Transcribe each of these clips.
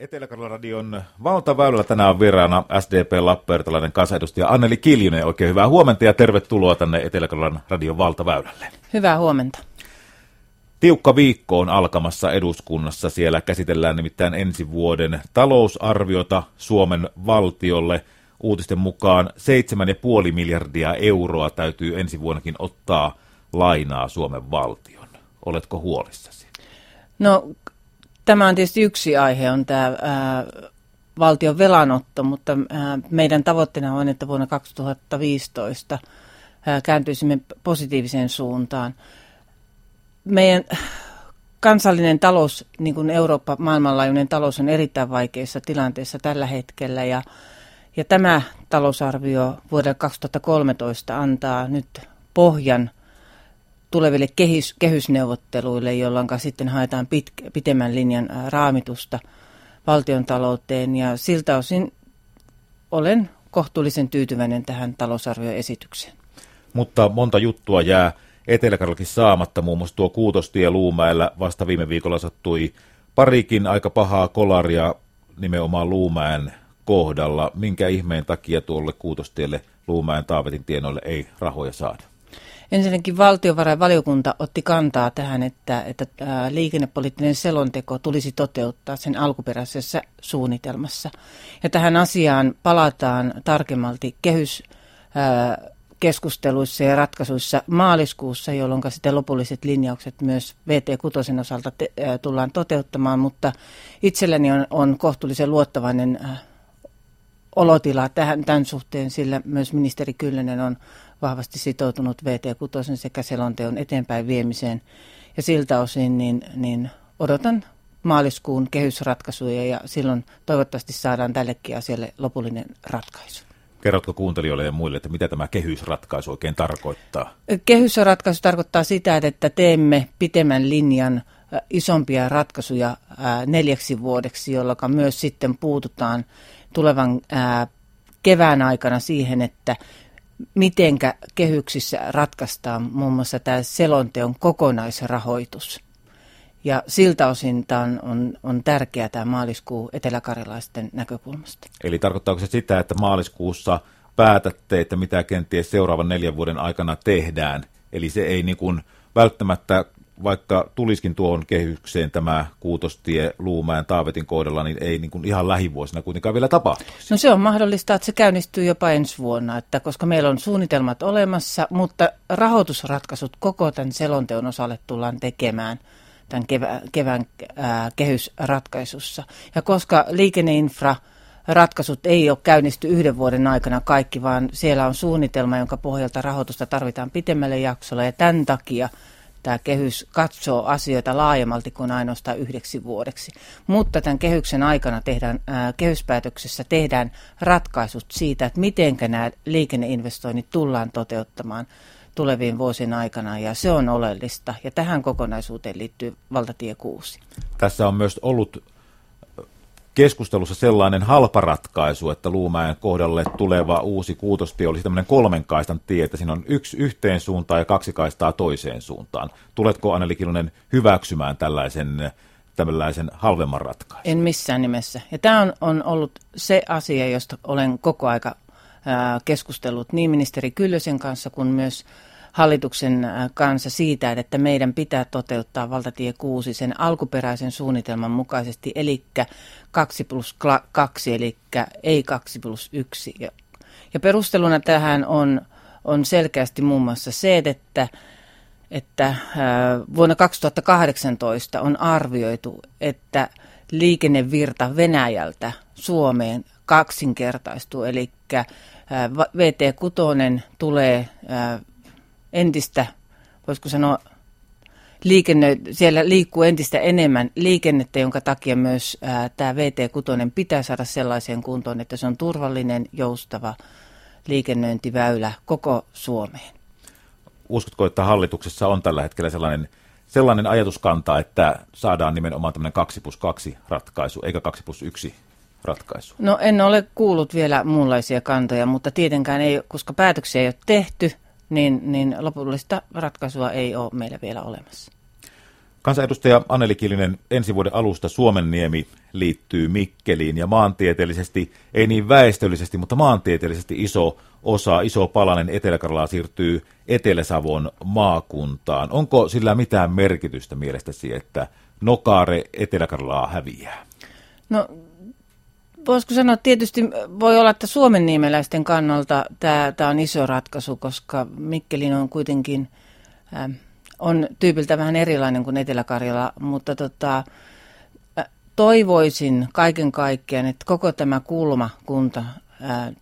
Etelä-Karjalan radion valtaväylällä tänään on vieraana SDP Lappeenrantalainen kansanedustaja Anneli Kiljunen. Oikein hyvää huomenta ja tervetuloa tänne Etelä-Karjalan radion valtaväylälle. Hyvää huomenta. Tiukka viikko on alkamassa eduskunnassa. Siellä käsitellään nimittäin ensi vuoden talousarviota Suomen valtiolle. Uutisten mukaan 7,5 miljardia euroa täytyy ensi vuonnakin ottaa lainaa Suomen valtion. Oletko huolissasi? No Tämä on tietysti yksi aihe, on tämä ää, valtion velanotto, mutta ää, meidän tavoitteena on, että vuonna 2015 ää, kääntyisimme positiiviseen suuntaan. Meidän kansallinen talous, niin kuin Eurooppa, maailmanlaajuinen talous on erittäin vaikeassa tilanteessa tällä hetkellä ja, ja tämä talousarvio vuodelle 2013 antaa nyt pohjan tuleville kehys, kehysneuvotteluille, jolloin sitten haetaan pit, pitemmän linjan raamitusta valtion talouteen. Ja siltä osin olen kohtuullisen tyytyväinen tähän talousarvioesitykseen. Mutta monta juttua jää etelä saamatta, muun muassa tuo Kuutostie Luumäellä vasta viime viikolla sattui parikin aika pahaa kolaria nimenomaan Luumäen kohdalla. Minkä ihmeen takia tuolle Kuutostielle Luumäen Taavetin tienoille ei rahoja saada? Ensinnäkin valtiovarainvaliokunta otti kantaa tähän, että, että liikennepoliittinen selonteko tulisi toteuttaa sen alkuperäisessä suunnitelmassa. Ja tähän asiaan palataan tarkemmalti kehys keskusteluissa ja ratkaisuissa maaliskuussa, jolloin sitten lopulliset linjaukset myös VT6 osalta te, tullaan toteuttamaan, mutta itselläni on, on kohtuullisen luottavainen olotila tähän, tämän suhteen, sillä myös ministeri Kyllönen on vahvasti sitoutunut VT6 sekä selonteon eteenpäin viemiseen. Ja siltä osin niin, niin odotan maaliskuun kehysratkaisuja ja silloin toivottavasti saadaan tällekin asialle lopullinen ratkaisu. Kerrotko kuuntelijoille ja muille, että mitä tämä kehysratkaisu oikein tarkoittaa? Kehysratkaisu tarkoittaa sitä, että teemme pitemmän linjan isompia ratkaisuja neljäksi vuodeksi, jolloin myös sitten puututaan tulevan kevään aikana siihen, että mitenkä kehyksissä ratkaistaan muun muassa tämä selonteon kokonaisrahoitus. Ja siltä osin tämä on, on, on tärkeää tämä maaliskuu eteläkarjalaisten näkökulmasta. Eli tarkoittaako se sitä, että maaliskuussa päätätte, että mitä kenties seuraavan neljän vuoden aikana tehdään? Eli se ei niin kuin välttämättä vaikka tuliskin tuohon kehykseen tämä Kuutostie Luumäen Taavetin kohdalla, niin ei niin kuin ihan lähivuosina kuitenkaan vielä tapahtuisi. No se on mahdollista, että se käynnistyy jopa ensi vuonna, että koska meillä on suunnitelmat olemassa, mutta rahoitusratkaisut koko tämän selonteon osalle tullaan tekemään tämän kevään, kevään ää, kehysratkaisussa. Ja koska liikenneinfra ratkaisut ei ole käynnisty yhden vuoden aikana kaikki, vaan siellä on suunnitelma, jonka pohjalta rahoitusta tarvitaan pitemmälle jaksolle ja tämän takia – tämä kehys katsoo asioita laajemmalti kuin ainoastaan yhdeksi vuodeksi. Mutta tämän kehyksen aikana tehdään, ää, kehyspäätöksessä tehdään ratkaisut siitä, että miten nämä liikenneinvestoinnit tullaan toteuttamaan tulevien vuosien aikana, ja se on oleellista. Ja tähän kokonaisuuteen liittyy valtatie 6. Tässä on myös ollut keskustelussa sellainen halpa ratkaisu, että Luumäen kohdalle tuleva uusi kuutostie olisi tämmöinen kolmenkaistan tie, että siinä on yksi yhteen suuntaan ja kaksi kaistaa toiseen suuntaan. Tuletko Anneli Kilonen hyväksymään tällaisen tällaisen halvemman ratkaisun? En missään nimessä. Ja tämä on, on ollut se asia, josta olen koko aika keskustellut niin ministeri Kyllösen kanssa kuin myös hallituksen äh, kanssa siitä, että meidän pitää toteuttaa valtatie 6 sen alkuperäisen suunnitelman mukaisesti, eli 2 plus 2, eli ei 2 plus 1. Ja, ja perusteluna tähän on, on selkeästi muun muassa se, että, että äh, vuonna 2018 on arvioitu, että liikennevirta Venäjältä Suomeen kaksinkertaistuu, eli äh, VT6 tulee entistä, voisiko sanoa, liikenne, siellä liikkuu entistä enemmän liikennettä, jonka takia myös ää, tämä VT6 pitää saada sellaiseen kuntoon, että se on turvallinen, joustava liikennöintiväylä koko Suomeen. Uskotko, että hallituksessa on tällä hetkellä sellainen, sellainen ajatuskanta, että saadaan nimenomaan tämmöinen 2 plus 2 ratkaisu, eikä 2 plus 1 ratkaisu? No en ole kuullut vielä muunlaisia kantoja, mutta tietenkään ei, koska päätöksiä ei ole tehty – niin, niin lopullista ratkaisua ei ole meillä vielä olemassa. Kansanedustaja Anneli Kilinen, ensi vuoden alusta Suomenniemi liittyy Mikkeliin ja maantieteellisesti, ei niin väestöllisesti, mutta maantieteellisesti iso osa, iso palanen Etelä-Karjalaa siirtyy Etelä-Savon maakuntaan. Onko sillä mitään merkitystä mielestäsi, että Nokaare Etelä-Karjalaa häviää? No voisiko sanoa, että tietysti voi olla, että Suomen niemeläisten kannalta tämä, tämä on iso ratkaisu, koska Mikkelin on kuitenkin, äh, on tyypiltä vähän erilainen kuin Etelä-Karjala, mutta tota, äh, toivoisin kaiken kaikkiaan, että koko tämä kulmakunta, äh,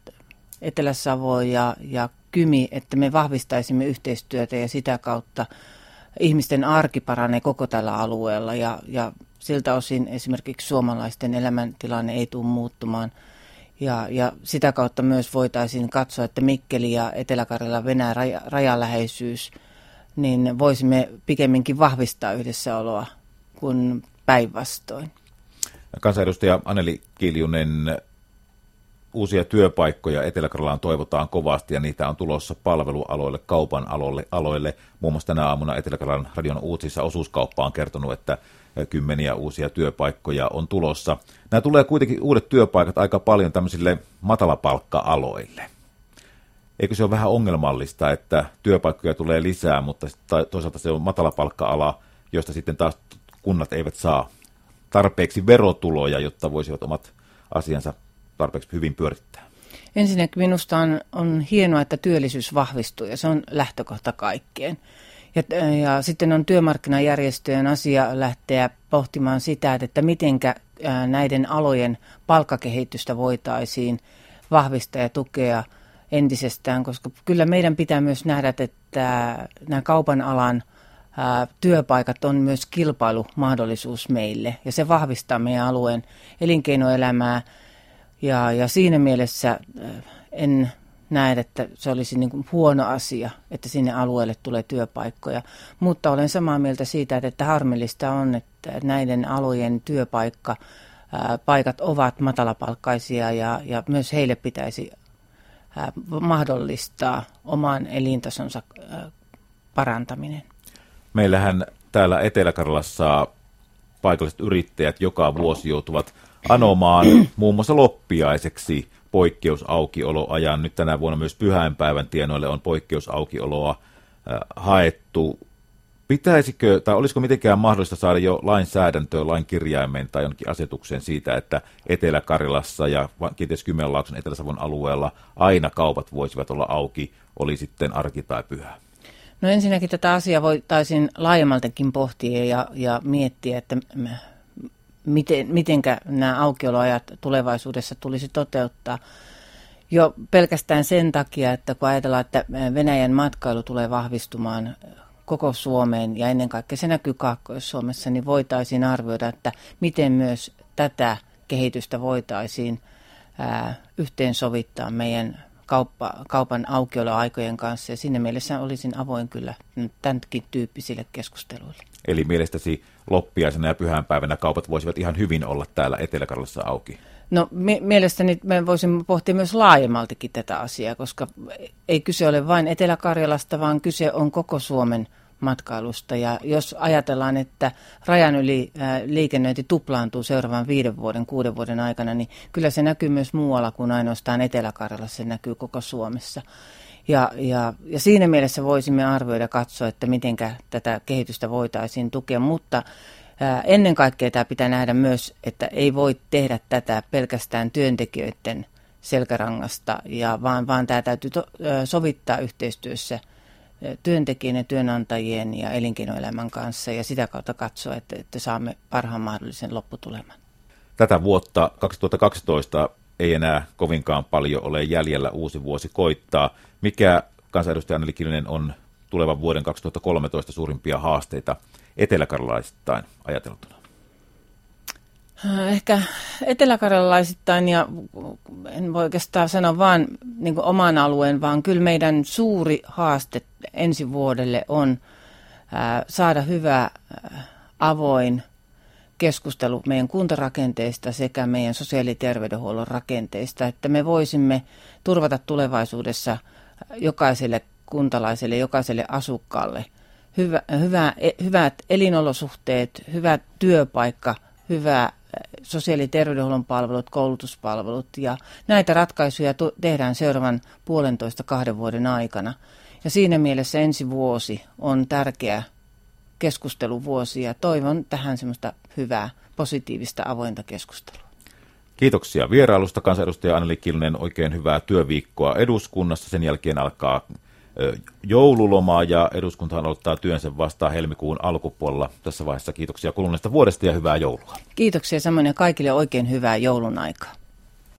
Etelä-Savo ja, ja Kymi, että me vahvistaisimme yhteistyötä ja sitä kautta ihmisten arki paranee koko tällä alueella ja, ja siltä osin esimerkiksi suomalaisten elämäntilanne ei tule muuttumaan. Ja, ja sitä kautta myös voitaisiin katsoa, että Mikkeli ja Etelä-Karjala Venäjän raja, rajaläheisyys, niin voisimme pikemminkin vahvistaa yhdessäoloa kuin päinvastoin. Kansanedustaja Anneli Kiljunen, uusia työpaikkoja Etelä-Karjalaan toivotaan kovasti ja niitä on tulossa palvelualoille, kaupan aloille. aloille. Muun muassa tänä aamuna Etelä-Karjalan radion uutisissa osuuskauppa on kertonut, että kymmeniä uusia työpaikkoja on tulossa. Nämä tulee kuitenkin uudet työpaikat aika paljon tämmöisille matalapalkka-aloille. Eikö se ole vähän ongelmallista, että työpaikkoja tulee lisää, mutta toisaalta se on matalapalkka-ala, josta sitten taas kunnat eivät saa tarpeeksi verotuloja, jotta voisivat omat asiansa tarpeeksi hyvin pyörittää? Ensinnäkin minusta on, on hienoa, että työllisyys vahvistuu ja se on lähtökohta kaikkeen. Ja, ja sitten on työmarkkinajärjestöjen asia lähteä pohtimaan sitä, että mitenkä näiden alojen palkkakehitystä voitaisiin vahvistaa ja tukea entisestään, koska kyllä meidän pitää myös nähdä, että nämä kaupan alan työpaikat on myös kilpailumahdollisuus meille. Ja se vahvistaa meidän alueen elinkeinoelämää. Ja, ja siinä mielessä en näen, että se olisi niin kuin huono asia, että sinne alueelle tulee työpaikkoja. Mutta olen samaa mieltä siitä, että harmillista on, että näiden alojen työpaikka paikat ovat matalapalkkaisia ja, ja myös heille pitäisi mahdollistaa oman elintasonsa parantaminen. Meillähän täällä Etelä-Karjalassa paikalliset yrittäjät joka vuosi joutuvat anomaan muun muassa loppiaiseksi poikkeusaukioloajan. Nyt tänä vuonna myös pyhäinpäivän tienoille on poikkeusaukioloa äh, haettu. Pitäisikö, tai olisiko mitenkään mahdollista saada jo lainsäädäntöä, lain kirjaimeen tai jonkin asetukseen siitä, että Etelä-Karjalassa ja kenties Kymenlaakson Etelä-Savon alueella aina kaupat voisivat olla auki, oli sitten arki tai pyhä? No ensinnäkin tätä asiaa voitaisiin laajemmaltakin pohtia ja, ja miettiä, että miten, mitenkä nämä aukioloajat tulevaisuudessa tulisi toteuttaa. Jo pelkästään sen takia, että kun ajatellaan, että Venäjän matkailu tulee vahvistumaan koko Suomeen ja ennen kaikkea se näkyy Kaakkois-Suomessa, niin voitaisiin arvioida, että miten myös tätä kehitystä voitaisiin ää, yhteensovittaa meidän kauppa, kaupan aukioloaikojen kanssa. Ja siinä mielessä olisin avoin kyllä tämänkin tyyppisille keskusteluille. Eli mielestäsi loppiaisena ja pyhänpäivänä kaupat voisivat ihan hyvin olla täällä etelä auki? No mi- mielestäni me voisimme pohtia myös laajemmaltikin tätä asiaa, koska ei kyse ole vain Etelä-Karjalasta, vaan kyse on koko Suomen matkailusta. Ja jos ajatellaan, että rajan yli liikennöinti tuplaantuu seuraavan viiden vuoden, kuuden vuoden aikana, niin kyllä se näkyy myös muualla kuin ainoastaan Etelä-Karjalassa, se näkyy koko Suomessa. Ja, ja, ja siinä mielessä voisimme arvioida katsoa, että miten tätä kehitystä voitaisiin tukea, mutta ää, ennen kaikkea tämä pitää nähdä myös, että ei voi tehdä tätä pelkästään työntekijöiden selkärangasta, ja vaan, vaan tämä täytyy to, ää, sovittaa yhteistyössä työntekijän ja työnantajien ja elinkeinoelämän kanssa ja sitä kautta katsoa, että, että saamme parhaan mahdollisen lopputuleman. Tätä vuotta 2012 ei enää kovinkaan paljon ole jäljellä uusi vuosi koittaa. Mikä kansanedustaja Anneli Kilinen on tulevan vuoden 2013 suurimpia haasteita eteläkarjalaisittain ajateltuna? Ehkä eteläkarjalaisittain ja en voi oikeastaan sanoa vain niin oman alueen, vaan kyllä meidän suuri haaste ensi vuodelle on ää, saada hyvä ää, avoin keskustelu meidän kuntarakenteista sekä meidän sosiaali- ja terveydenhuollon rakenteista, että me voisimme turvata tulevaisuudessa jokaiselle kuntalaiselle, jokaiselle asukkaalle hyvä, hyvä, e, hyvät elinolosuhteet, hyvä työpaikka, hyvä sosiaali- ja terveydenhuollon palvelut, koulutuspalvelut ja näitä ratkaisuja tehdään seuraavan puolentoista kahden vuoden aikana. Ja siinä mielessä ensi vuosi on tärkeä keskusteluvuosi ja toivon tähän semmoista hyvää, positiivista, avointa keskustelua. Kiitoksia vierailusta kansanedustaja Anneli Kilnen. Oikein hyvää työviikkoa eduskunnassa. Sen jälkeen alkaa joululomaa ja eduskunta aloittaa työnsä vasta helmikuun alkupuolella. Tässä vaiheessa kiitoksia kuluneesta vuodesta ja hyvää joulua. Kiitoksia samoin ja kaikille oikein hyvää joulun aikaa.